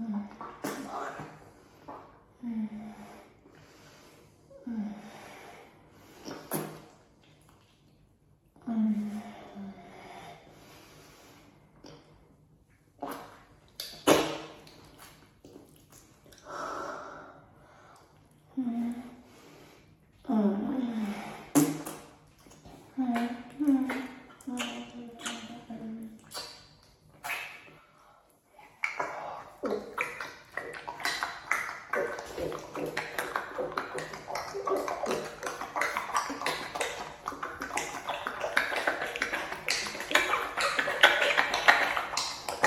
嗯。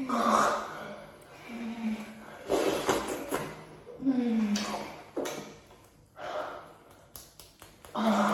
음. 음. 아.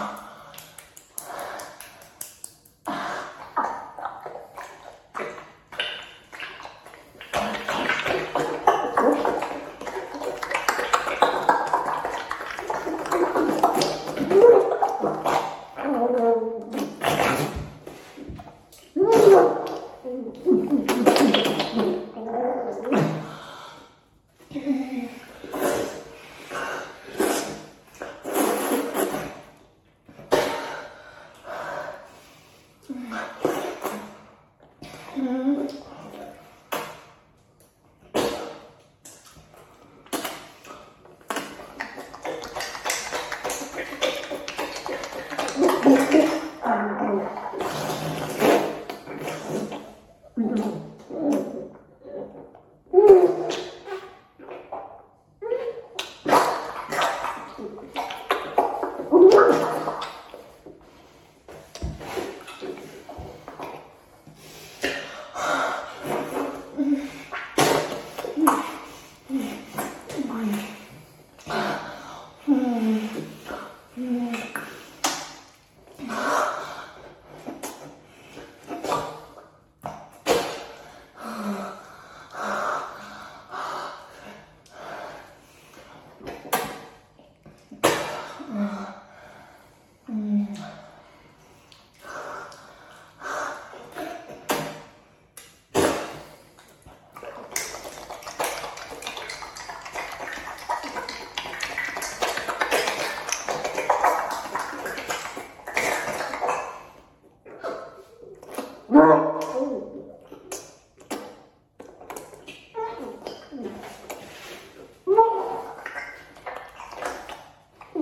음, 음, 음,